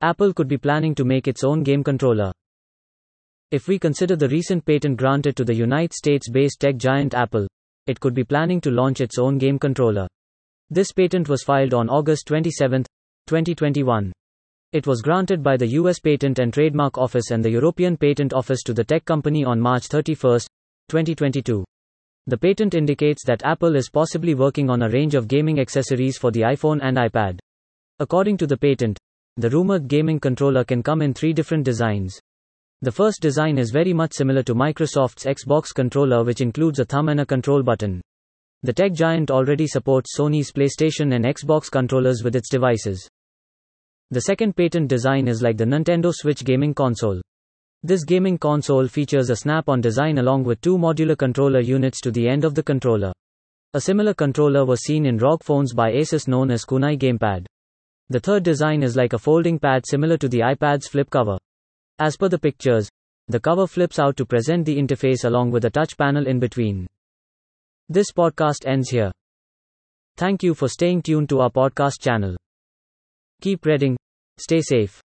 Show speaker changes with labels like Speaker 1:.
Speaker 1: Apple could be planning to make its own game controller. If we consider the recent patent granted to the United States based tech giant Apple, it could be planning to launch its own game controller. This patent was filed on August 27, 2021. It was granted by the US Patent and Trademark Office and the European Patent Office to the tech company on March 31, 2022. The patent indicates that Apple is possibly working on a range of gaming accessories for the iPhone and iPad. According to the patent, the rumored gaming controller can come in three different designs. The first design is very much similar to Microsoft's Xbox controller, which includes a thumb and a control button. The tech giant already supports Sony's PlayStation and Xbox controllers with its devices. The second patent design is like the Nintendo Switch gaming console. This gaming console features a snap on design along with two modular controller units to the end of the controller. A similar controller was seen in ROG phones by Asus known as Kunai Gamepad. The third design is like a folding pad similar to the iPad's flip cover. As per the pictures, the cover flips out to present the interface along with a touch panel in between. This podcast ends here. Thank you for staying tuned to our podcast channel. Keep reading. Stay safe.